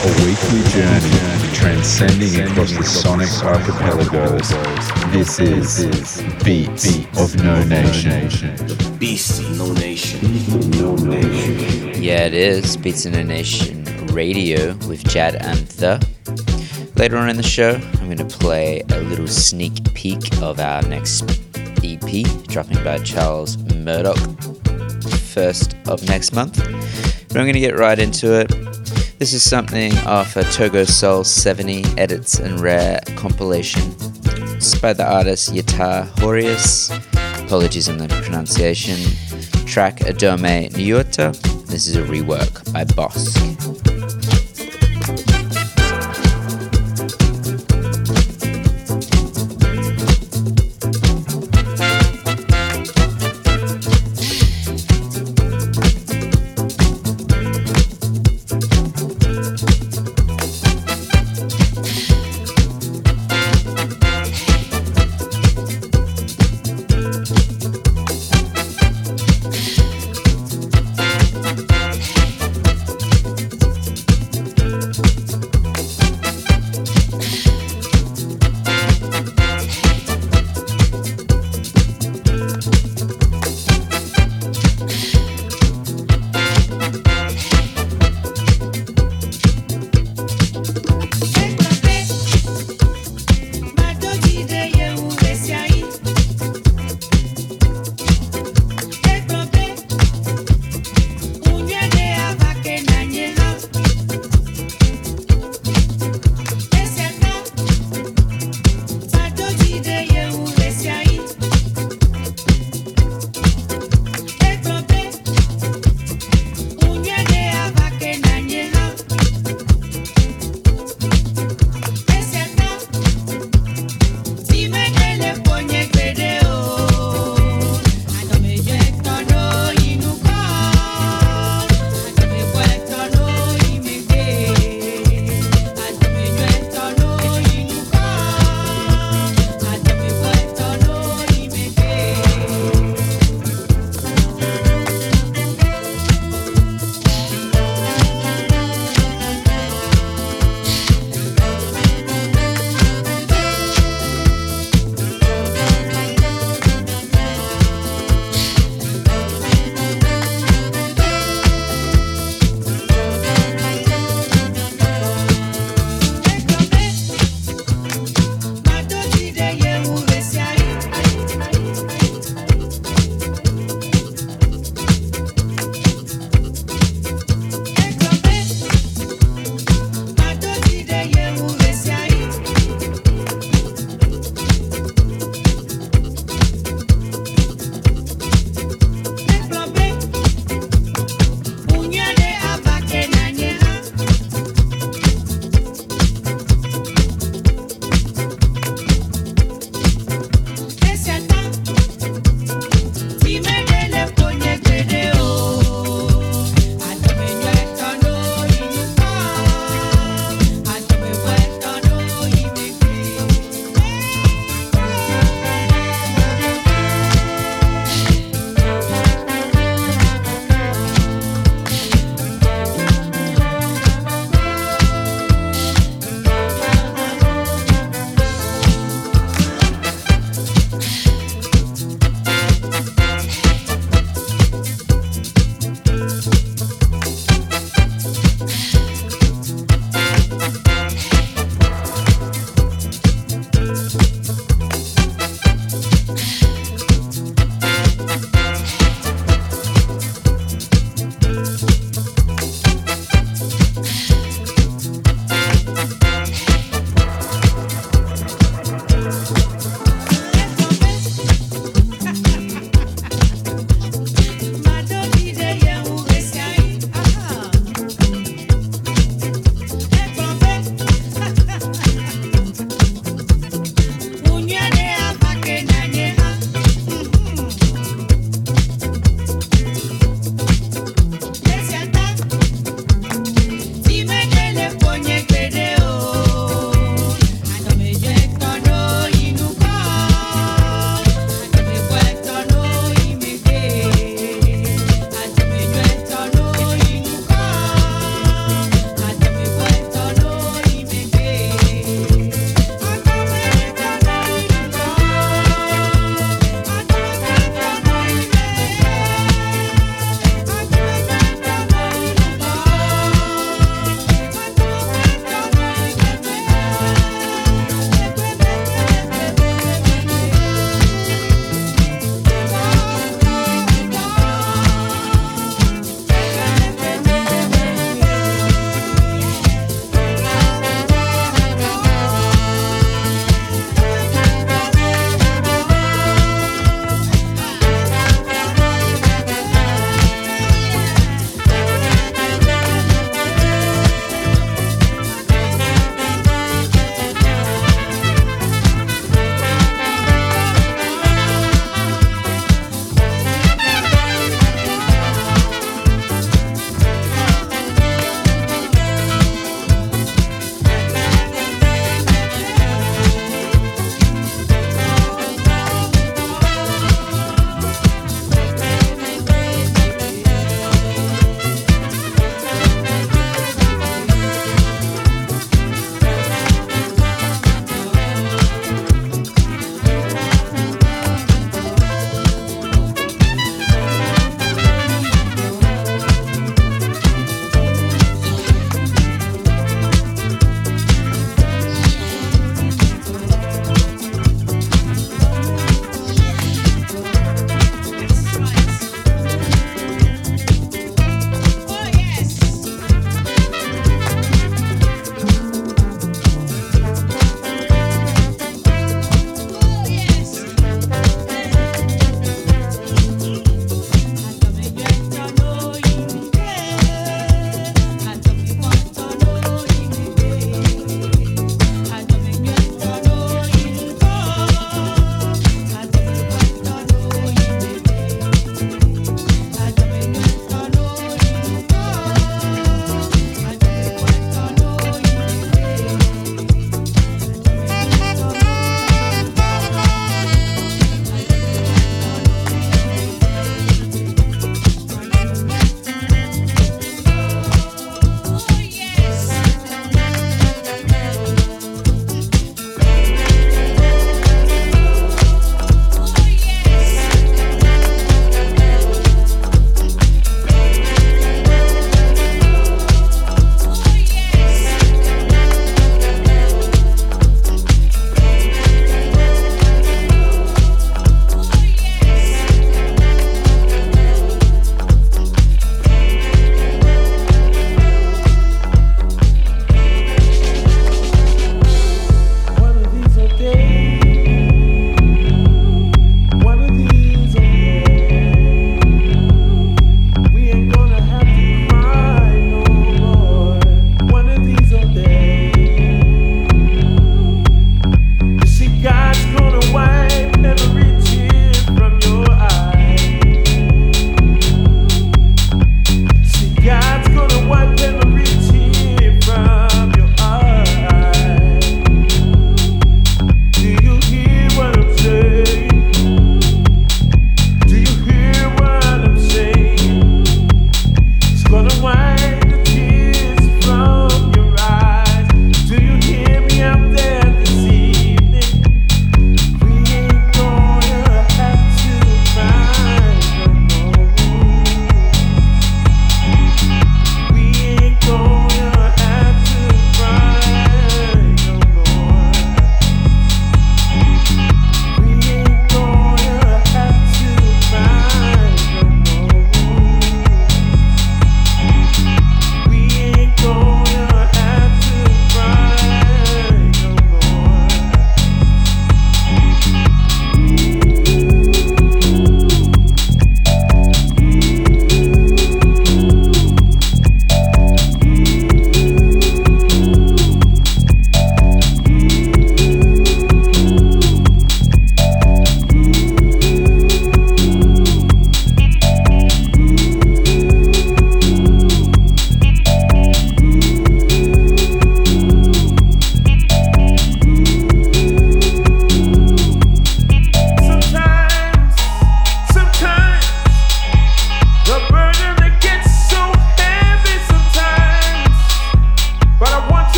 a weekly journey transcending across the sonic archipelagos. This is Beats of No Nation. Beast of No Nation. Yeah, it is Beats in a Nation Radio with Jad Anther. Later on in the show, I'm going to play a little sneak peek of our next EP, dropping by Charles Murdoch, first of next month. But I'm going to get right into it. This is something off a Togo Soul 70 Edits and Rare compilation. It's by the artist Yatar Horius. Apologies on the pronunciation. Track Adome Nyota. This is a rework by Bosq.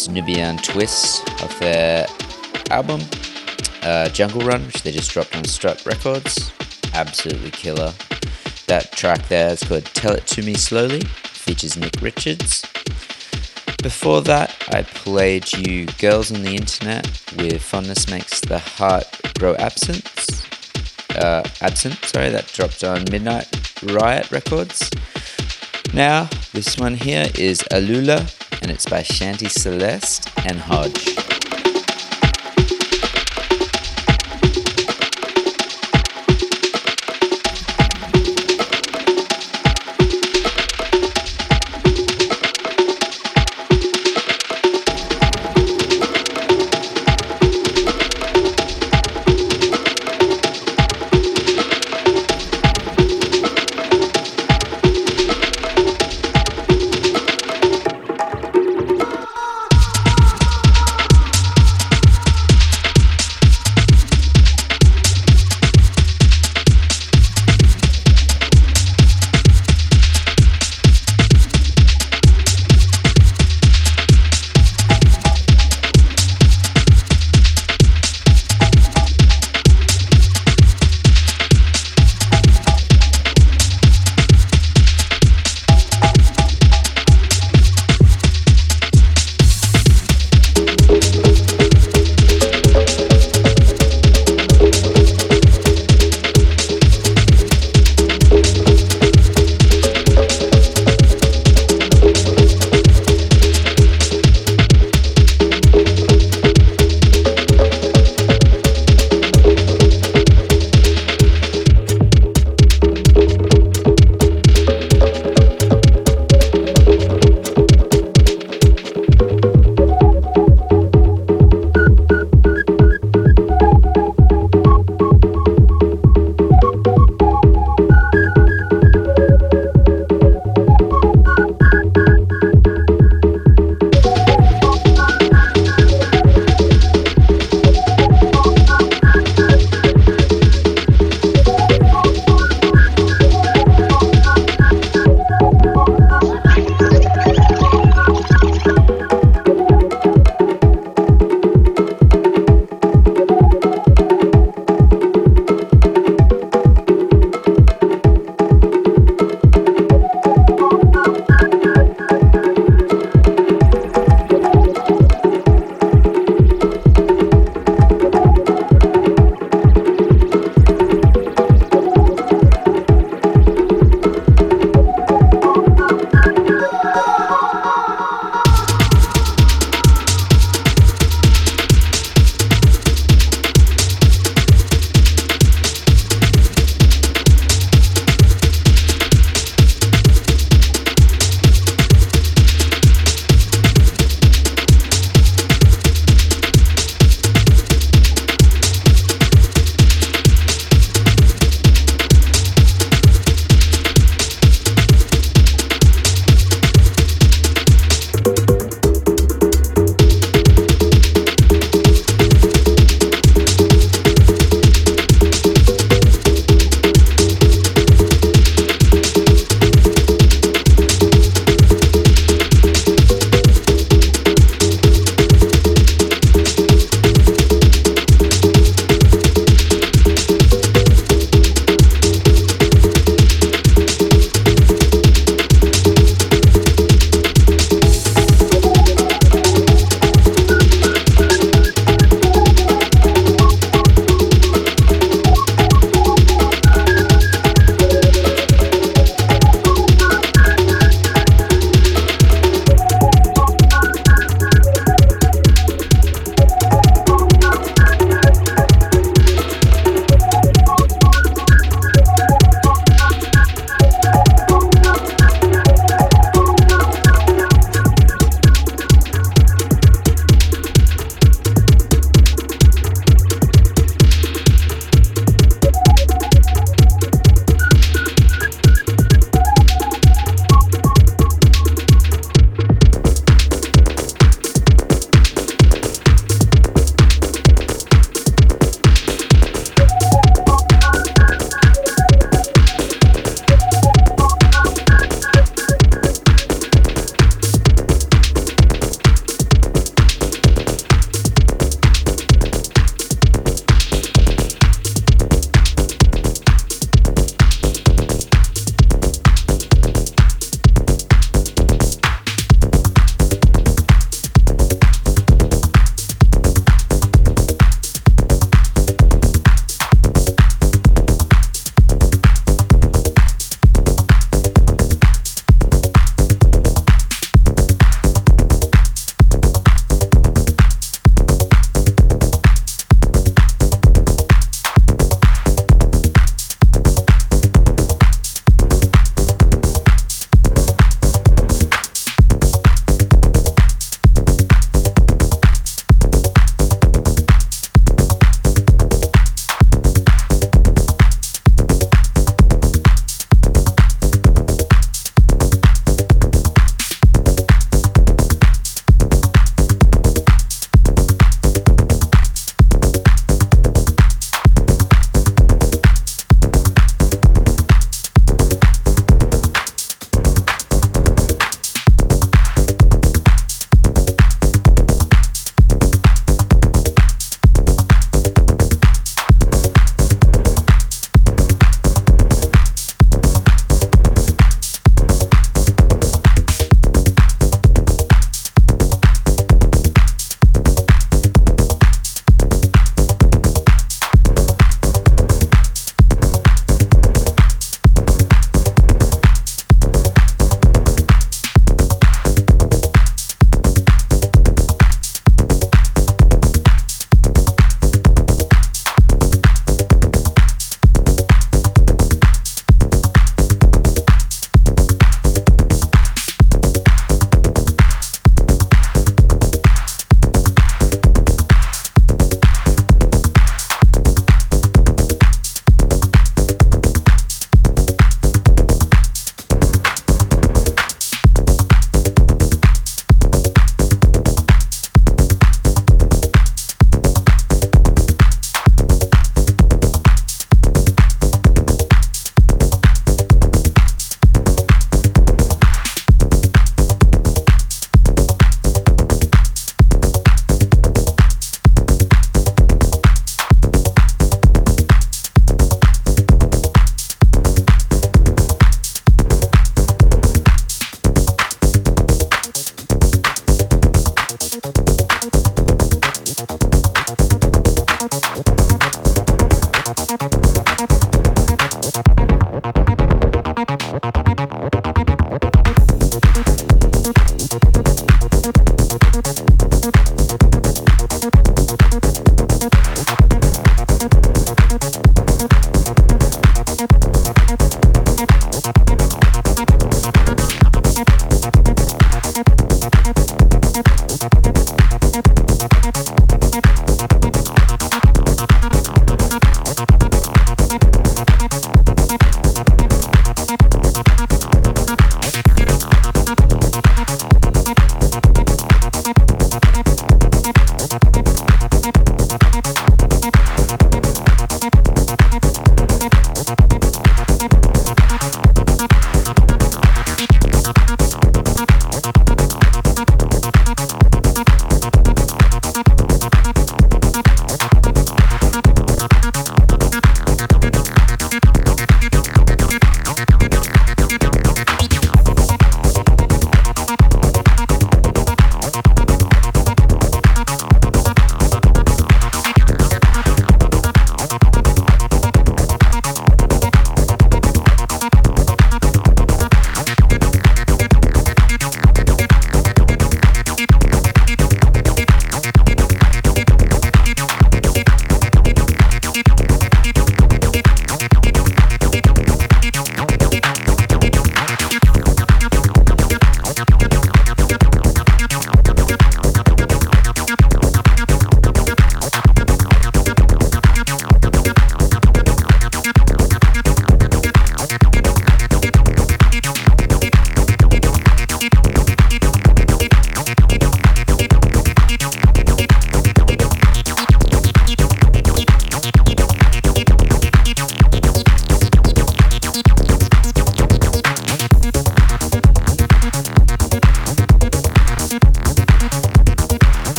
this Nubiyan Twist of their album, uh, Jungle Run, which they just dropped on Strut Records. Absolutely killer. That track there is called Tell It To Me Slowly, features Nick Richards. Before that, I played you Girls on the Internet with Fondness Makes the Heart Grow Absence. Uh, absent, sorry, that dropped on Midnight Riot Records. Now, this one here is Alula and it's by Shanti Celeste and Hodge.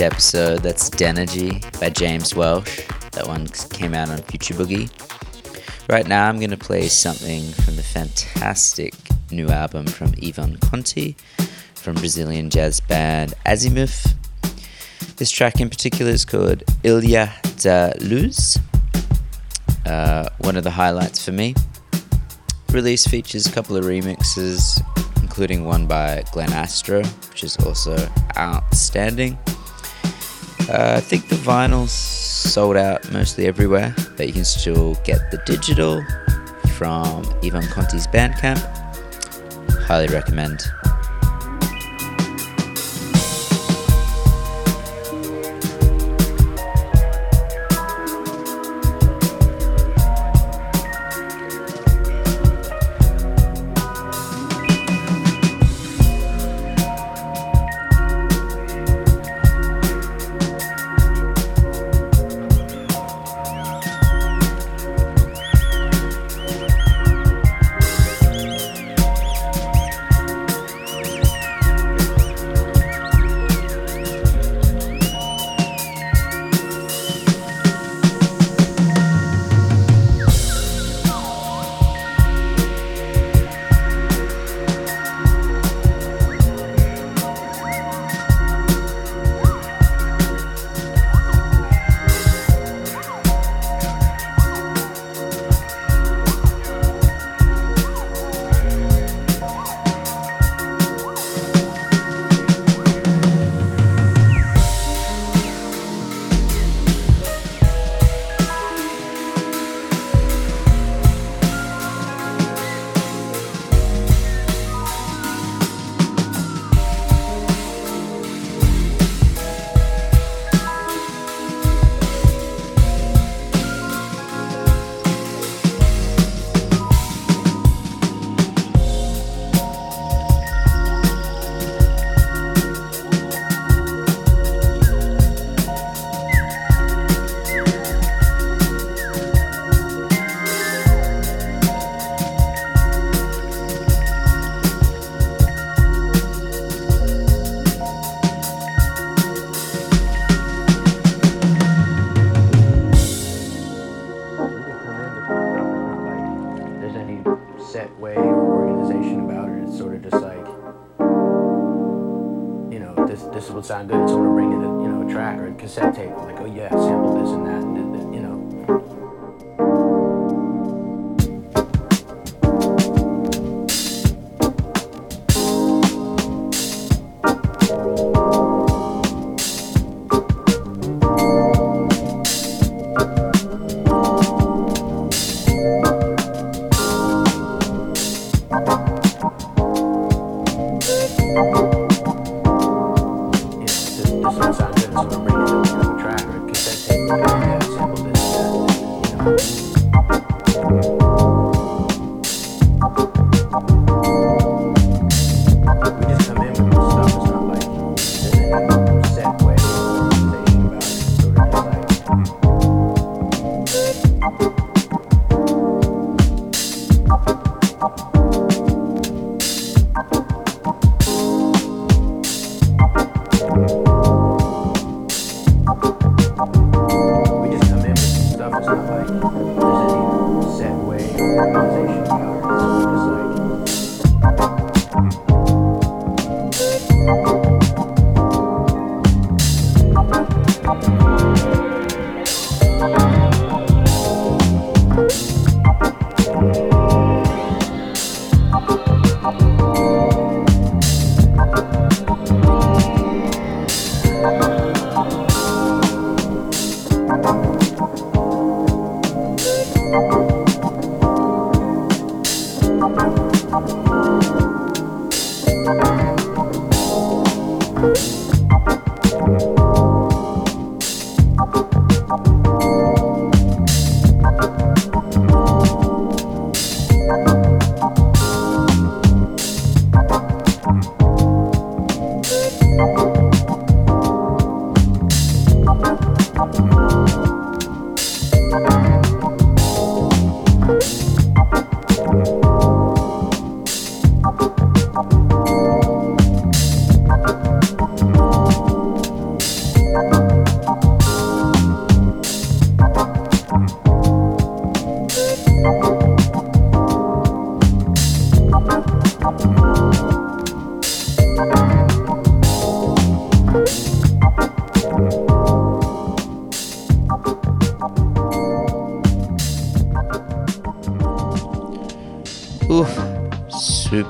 Episode. That's Denergy by James Welsh. That one came out on Future Boogie. Right now, I'm going to play something from the fantastic new album from Ivan Conti from Brazilian jazz band Azimuth. This track in particular is called Ilha da Luz. Uh, one of the highlights for me. Release features a couple of remixes, including one by Glenn Astro, which is also outstanding. Uh, I think the vinyl's sold out mostly everywhere, but you can still get the digital from Ivan Conti's Bandcamp. Highly recommend.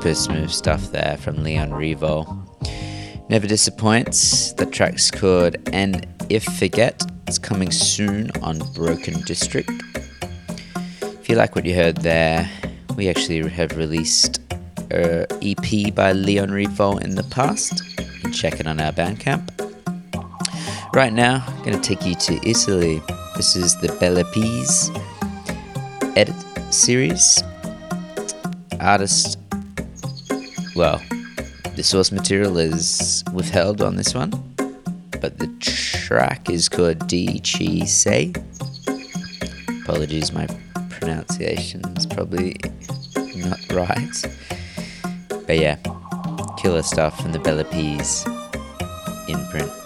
Super smooth stuff there from Leon Revo. Never disappoints. The track's called And If Forget. It's coming soon on Broken District. If you like what you heard there, we actually have released a EP by Leon Revo in the past. You can check it on our Bandcamp. Right now, I'm going to take you to Italy. This is the Bella edit series. Artist, well, the source material is withheld on this one, but the track is called D Chi. Apologies, my pronunciation is probably not right. But yeah, killer stuff from the Bella Peas imprint.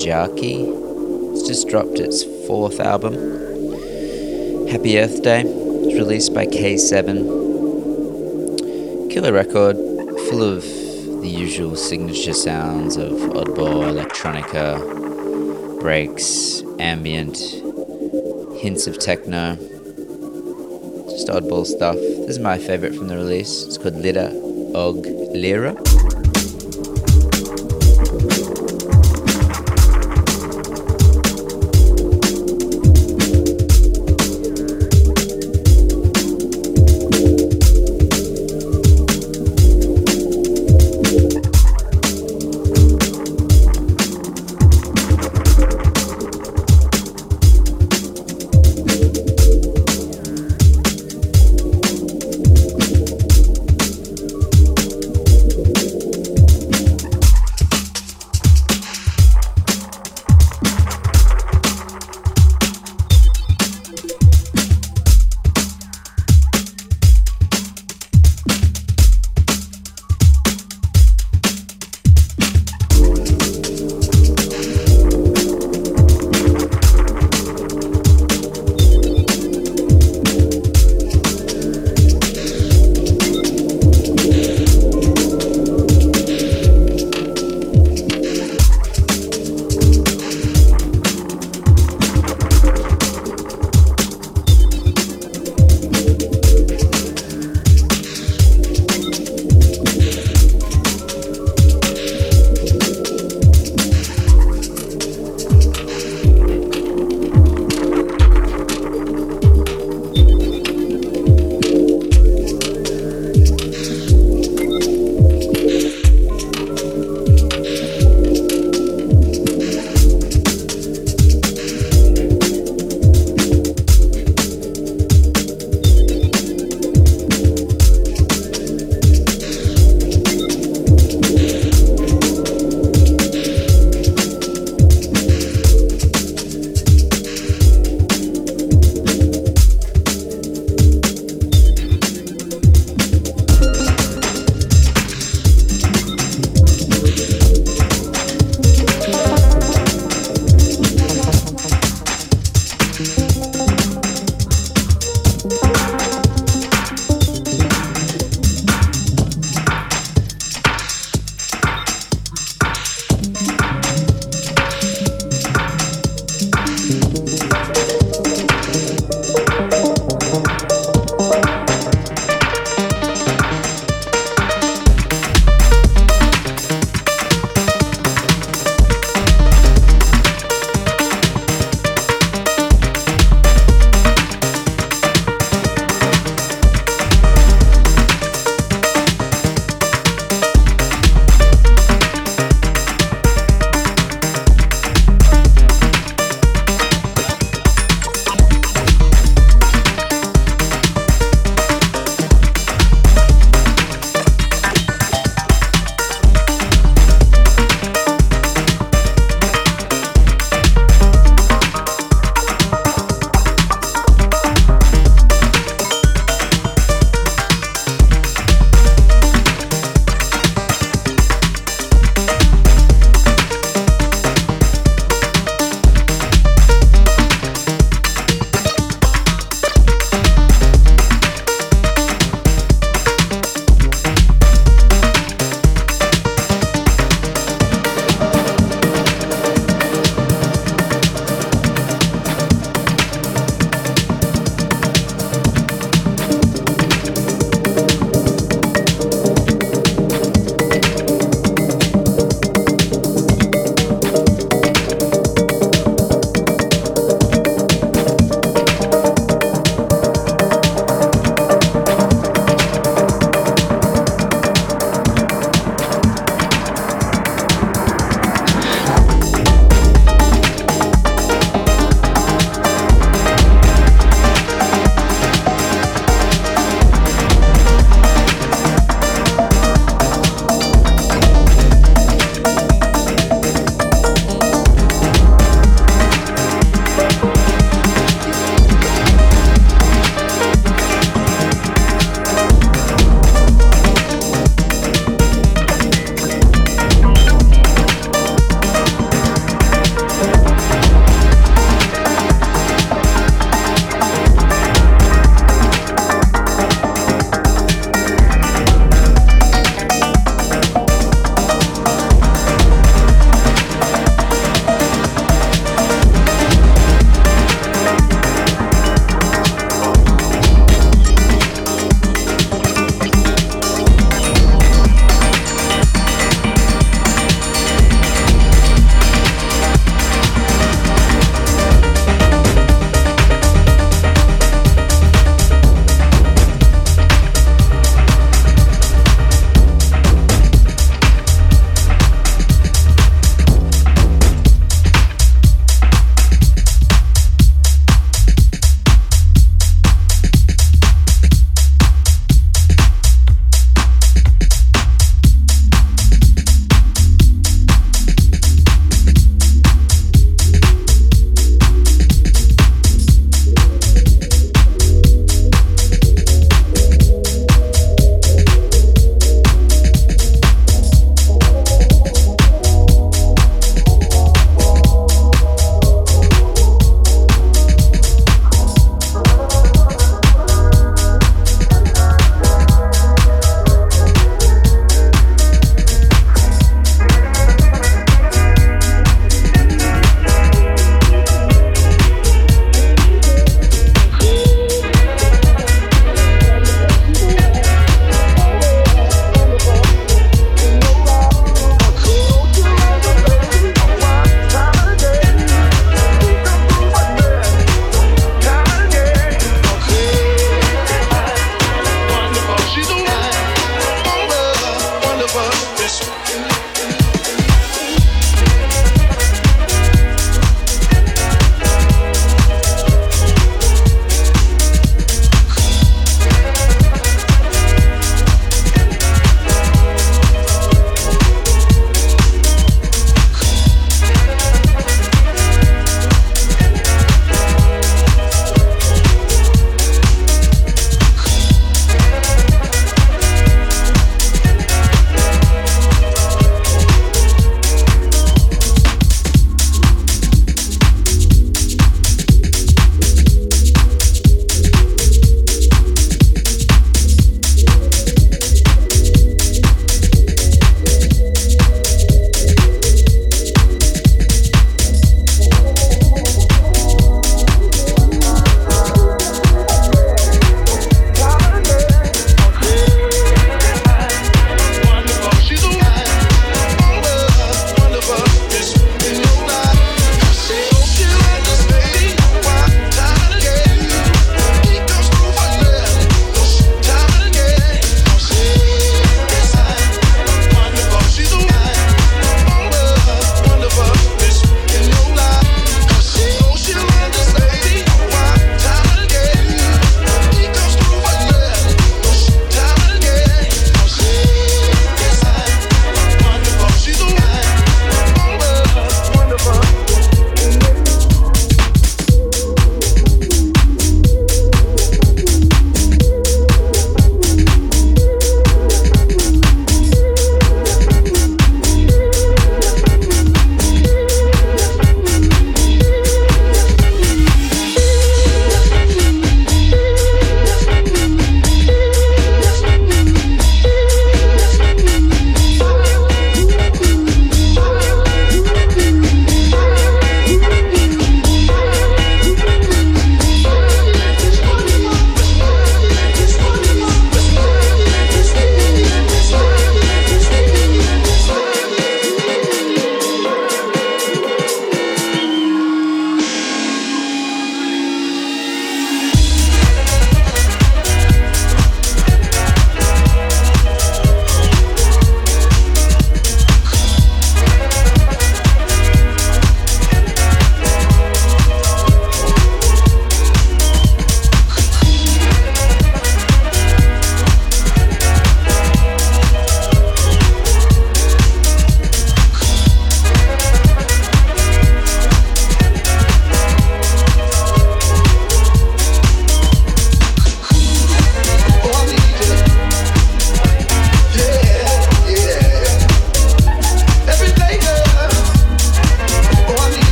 Bijaki. It's just dropped its fourth album, Happy Earth Day. It's released by K7. Killer record, full of the usual signature sounds of oddball electronica, breaks, ambient, hints of techno. Just oddball stuff. This is my favorite from the release. It's called Lira Og Lira.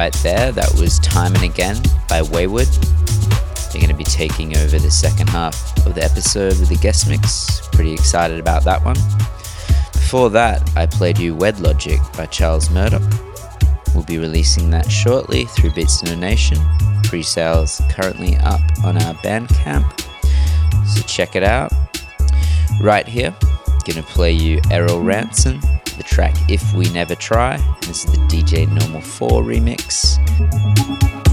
Right there, that was Time and Again by Wayward. They're going to be taking over the second half of the episode with the guest mix. Pretty excited about that one. Before that, I played you Wed Logic by Charles Murdoch. We'll be releasing that shortly through Beats No Nation. Pre sales currently up on our Bandcamp, so check it out. Right here, gonna play you Errol Ranson, the track If We Never Try. This is the DJ Normal 4 remix.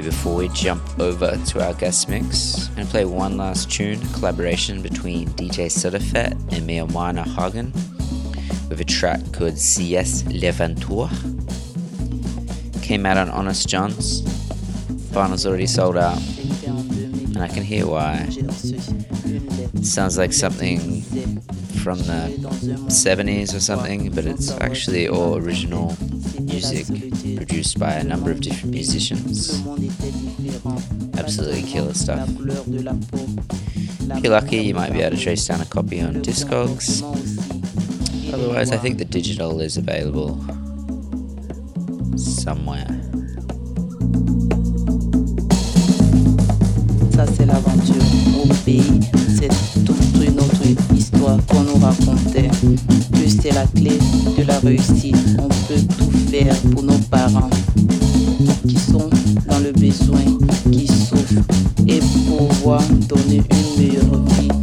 Before we jump over to our guest mix, I'm gonna play one last tune, collaboration between DJ Sotofett and Meowana Hagen with a track called CS Levantour. Came out on Honest Jon's. Vinyl's already sold out, and I can hear why. sounds like something from the 70s or something, but it's actually all original music produced by a number of different musicians. Absolutely killer stuff. If you're lucky, you might be able to trace down a copy on Discogs. Otherwise, I think the digital is available somewhere. Ça c'est l'aventure au pays, c'est toute une autre histoire qu'on nous racontait. C'est la clé de la réussite, on peut tout faire pour nos parents qui sont dans le besoin, qui souffrent et pouvoir donner une meilleure vie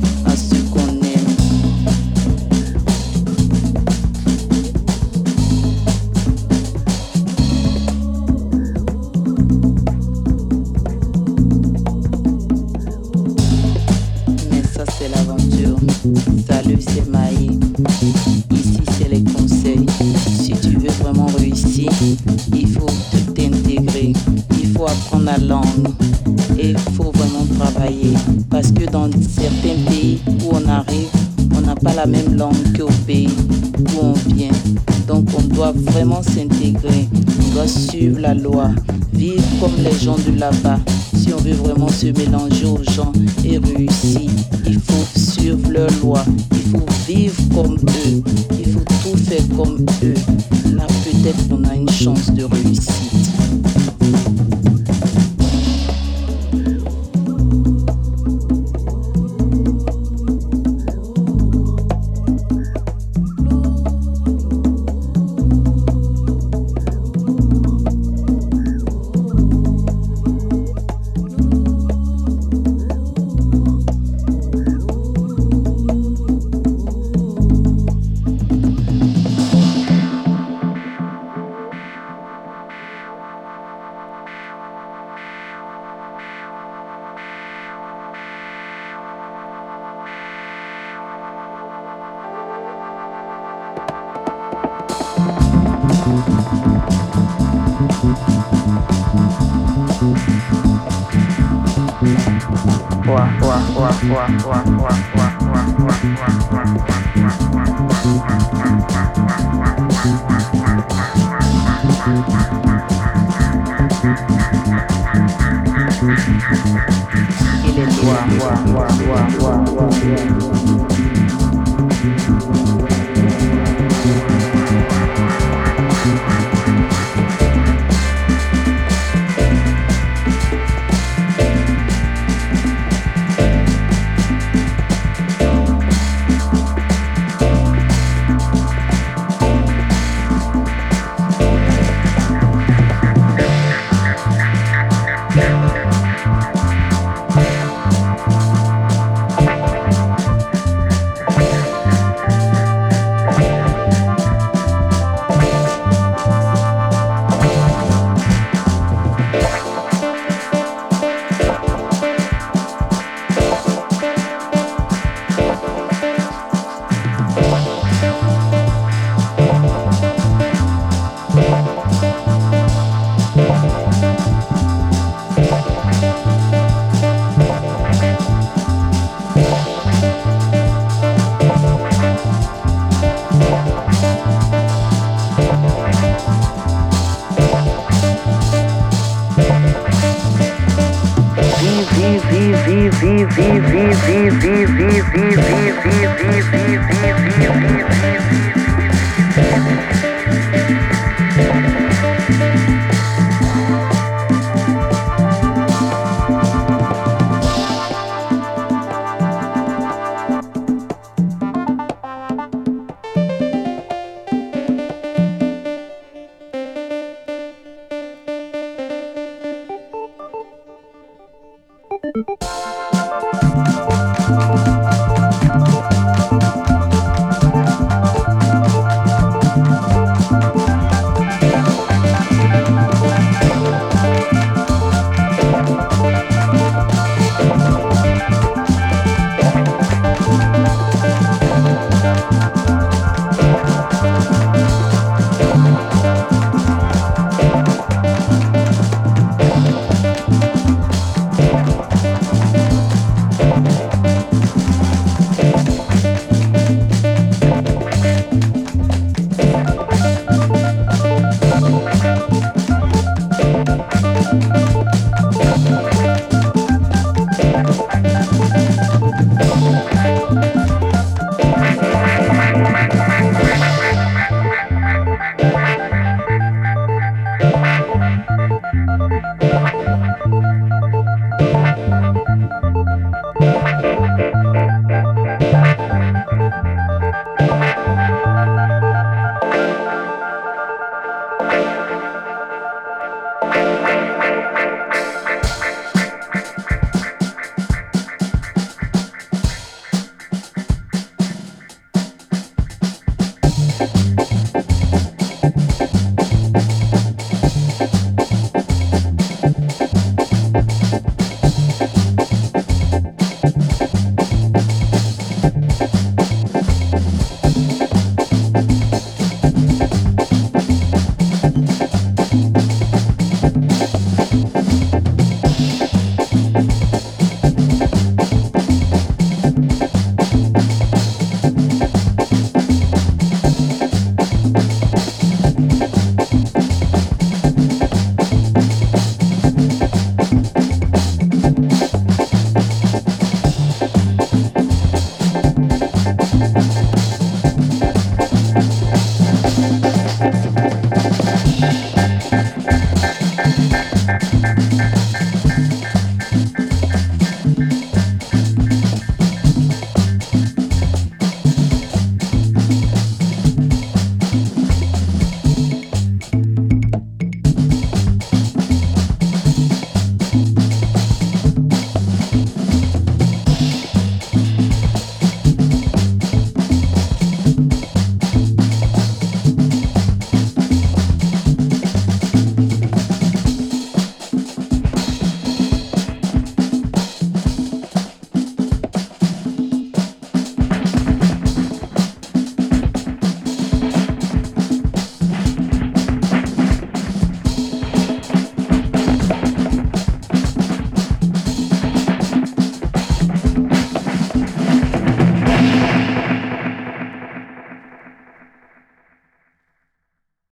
Si on veut vraiment se mélanger aux gens et réussir, il faut suivre leurs lois. Il faut vivre comme eux.